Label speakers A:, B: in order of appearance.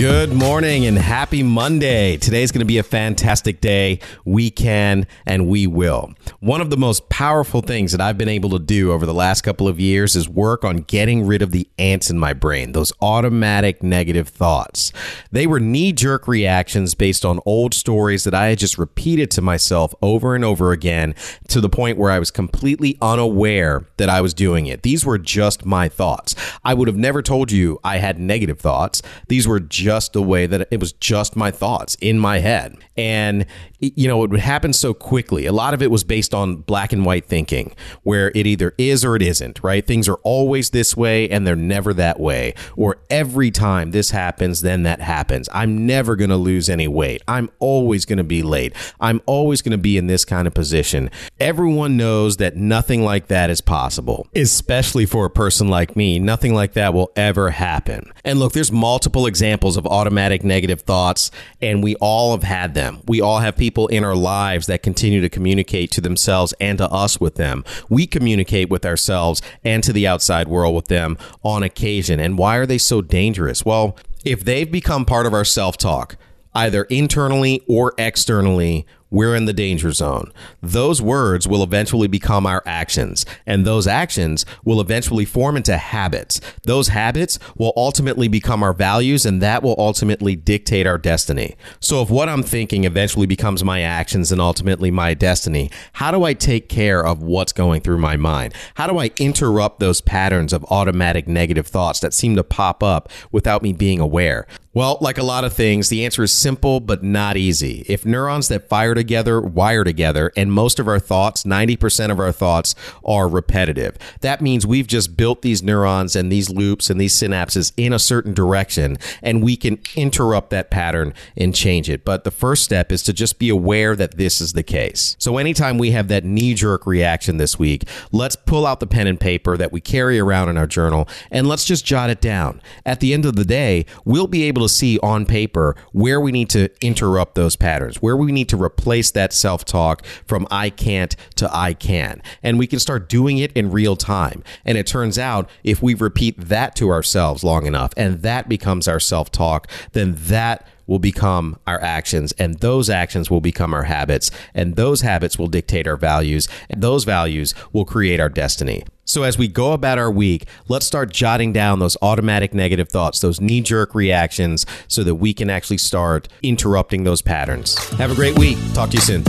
A: Good morning and happy Monday. Today's going to be a fantastic day. We can and we will. One of the most powerful things that I've been able to do over the last couple of years is work on getting rid of the ants in my brain, those automatic negative thoughts. They were knee jerk reactions based on old stories that I had just repeated to myself over and over again to the point where I was completely unaware that I was doing it. These were just my thoughts. I would have never told you I had negative thoughts. These were just just the way that it was just my thoughts in my head. And, you know, it would happen so quickly. A lot of it was based on black and white thinking, where it either is or it isn't, right? Things are always this way and they're never that way. Or every time this happens, then that happens. I'm never going to lose any weight. I'm always going to be late. I'm always going to be in this kind of position. Everyone knows that nothing like that is possible, especially for a person like me. Nothing like that will ever happen. And look, there's multiple examples of automatic negative thoughts, and we all have had them. We all have people in our lives that continue to communicate to themselves and to us with them. We communicate with ourselves and to the outside world with them on occasion. And why are they so dangerous? Well, if they've become part of our self talk, either internally or externally, we're in the danger zone. Those words will eventually become our actions, and those actions will eventually form into habits. Those habits will ultimately become our values, and that will ultimately dictate our destiny. So, if what I'm thinking eventually becomes my actions and ultimately my destiny, how do I take care of what's going through my mind? How do I interrupt those patterns of automatic negative thoughts that seem to pop up without me being aware? Well, like a lot of things, the answer is simple but not easy. If neurons that fire together wire together, and most of our thoughts, 90% of our thoughts, are repetitive, that means we've just built these neurons and these loops and these synapses in a certain direction, and we can interrupt that pattern and change it. But the first step is to just be aware that this is the case. So anytime we have that knee jerk reaction this week, let's pull out the pen and paper that we carry around in our journal and let's just jot it down. At the end of the day, we'll be able able to see on paper where we need to interrupt those patterns, where we need to replace that self talk from I can't to I can. And we can start doing it in real time. And it turns out if we repeat that to ourselves long enough and that becomes our self talk, then that will become our actions, and those actions will become our habits, and those habits will dictate our values, and those values will create our destiny. So, as we go about our week, let's start jotting down those automatic negative thoughts, those knee jerk reactions, so that we can actually start interrupting those patterns. Have a great week. Talk to you soon.